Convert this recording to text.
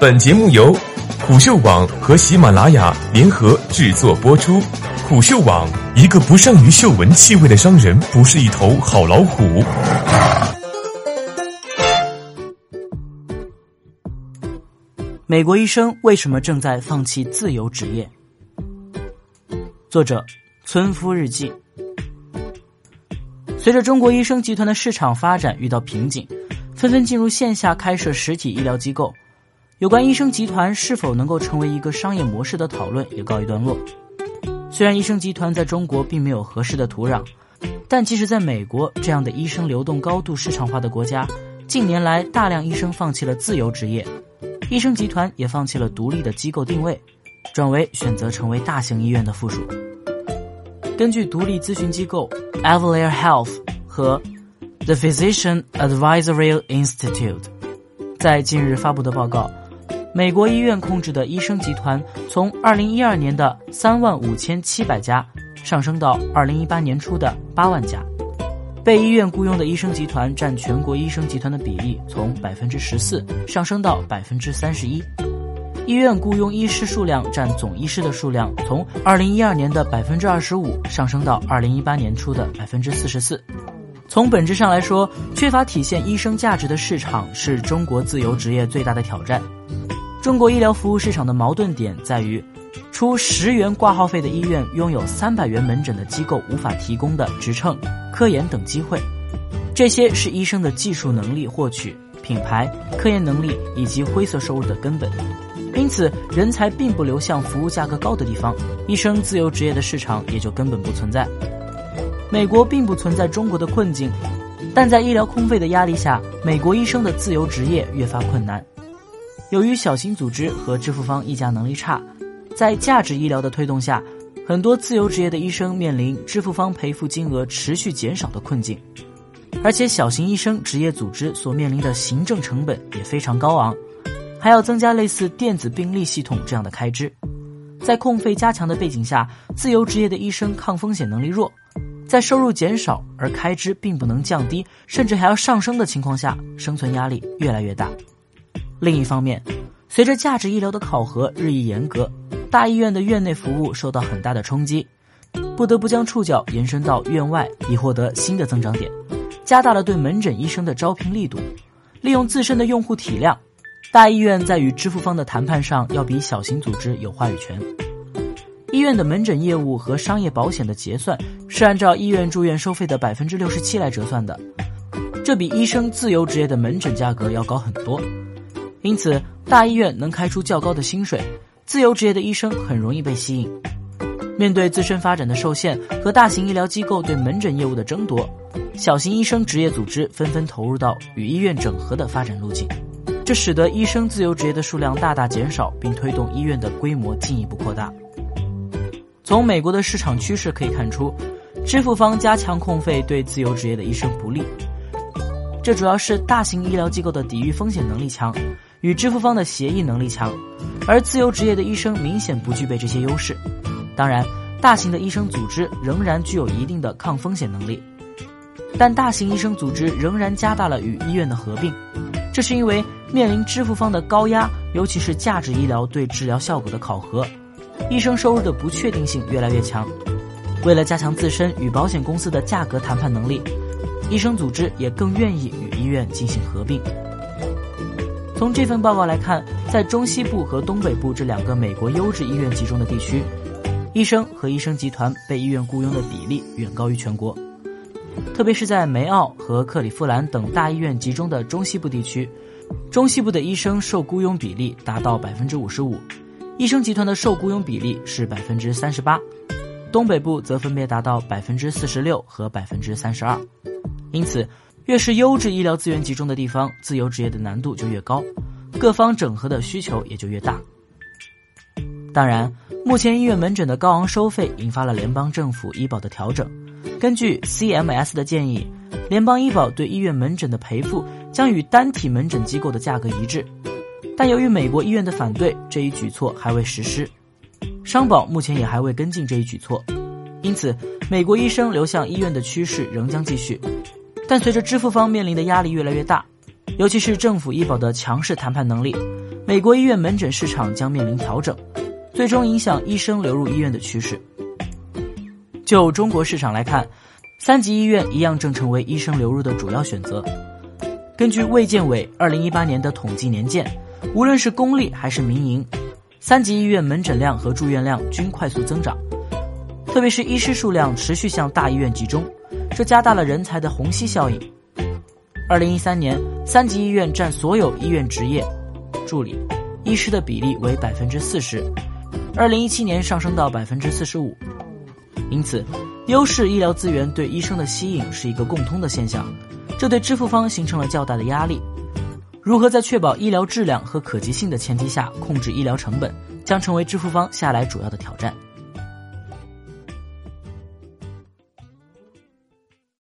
本节目由虎嗅网和喜马拉雅联合制作播出。虎嗅网：一个不善于嗅闻气味的商人，不是一头好老虎。美国医生为什么正在放弃自由职业？作者：村夫日记。随着中国医生集团的市场发展遇到瓶颈，纷纷进入线下开设实体医疗机构。有关医生集团是否能够成为一个商业模式的讨论也告一段落。虽然医生集团在中国并没有合适的土壤，但即使在美国这样的医生流动高度市场化的国家，近年来大量医生放弃了自由职业，医生集团也放弃了独立的机构定位，转为选择成为大型医院的附属。根据独立咨询机构 Avalier Health 和 The Physician Advisory Institute 在近日发布的报告，美国医院控制的医生集团从2012年的3万5700家上升到2018年初的8万家，被医院雇佣的医生集团占全国医生集团的比例从14%上升到31%。医院雇佣医师数量占总医师的数量，从二零一二年的百分之二十五上升到二零一八年初的百分之四十四。从本质上来说，缺乏体现医生价值的市场是中国自由职业最大的挑战。中国医疗服务市场的矛盾点在于，出十元挂号费的医院拥有三百元门诊的机构无法提供的职称、科研等机会，这些是医生的技术能力获取、品牌、科研能力以及灰色收入的根本。因此，人才并不流向服务价格高的地方，医生自由职业的市场也就根本不存在。美国并不存在中国的困境，但在医疗空费的压力下，美国医生的自由职业越发困难。由于小型组织和支付方议价能力差，在价值医疗的推动下，很多自由职业的医生面临支付方赔付金额持续减少的困境。而且，小型医生职业组织所面临的行政成本也非常高昂。还要增加类似电子病历系统这样的开支，在控费加强的背景下，自由职业的医生抗风险能力弱，在收入减少而开支并不能降低，甚至还要上升的情况下，生存压力越来越大。另一方面，随着价值医疗的考核日益严格，大医院的院内服务受到很大的冲击，不得不将触角延伸到院外，以获得新的增长点，加大了对门诊医生的招聘力度，利用自身的用户体量。大医院在与支付方的谈判上要比小型组织有话语权。医院的门诊业务和商业保险的结算是按照医院住院收费的百分之六十七来折算的，这比医生自由职业的门诊价格要高很多。因此，大医院能开出较高的薪水，自由职业的医生很容易被吸引。面对自身发展的受限和大型医疗机构对门诊业务的争夺，小型医生职业组织纷纷投入到与医院整合的发展路径。这使得医生自由职业的数量大大减少，并推动医院的规模进一步扩大。从美国的市场趋势可以看出，支付方加强控费对自由职业的医生不利。这主要是大型医疗机构的抵御风险能力强，与支付方的协议能力强，而自由职业的医生明显不具备这些优势。当然，大型的医生组织仍然具有一定的抗风险能力，但大型医生组织仍然加大了与医院的合并。这是因为面临支付方的高压，尤其是价值医疗对治疗效果的考核，医生收入的不确定性越来越强。为了加强自身与保险公司的价格谈判能力，医生组织也更愿意与医院进行合并。从这份报告来看，在中西部和东北部这两个美国优质医院集中的地区，医生和医生集团被医院雇佣的比例远高于全国。特别是在梅奥和克利夫兰等大医院集中的中西部地区，中西部的医生受雇佣比例达到百分之五十五，医生集团的受雇佣比例是百分之三十八，东北部则分别达到百分之四十六和百分之三十二。因此，越是优质医疗资源集中的地方，自由职业的难度就越高，各方整合的需求也就越大。当然，目前医院门诊的高昂收费引发了联邦政府医保的调整。根据 CMS 的建议，联邦医保对医院门诊的赔付将与单体门诊机构的价格一致，但由于美国医院的反对，这一举措还未实施。商保目前也还未跟进这一举措，因此美国医生流向医院的趋势仍将继续。但随着支付方面临的压力越来越大，尤其是政府医保的强势谈判能力，美国医院门诊市场将面临调整，最终影响医生流入医院的趋势。就中国市场来看，三级医院一样正成为医生流入的主要选择。根据卫健委二零一八年的统计年鉴，无论是公立还是民营，三级医院门诊量和住院量均快速增长，特别是医师数量持续向大医院集中，这加大了人才的虹吸效应。二零一三年，三级医院占所有医院执业助理医师的比例为百分之四十，二零一七年上升到百分之四十五。因此，优势医疗资源对医生的吸引是一个共通的现象，这对支付方形成了较大的压力。如何在确保医疗质量和可及性的前提下控制医疗成本，将成为支付方下来主要的挑战。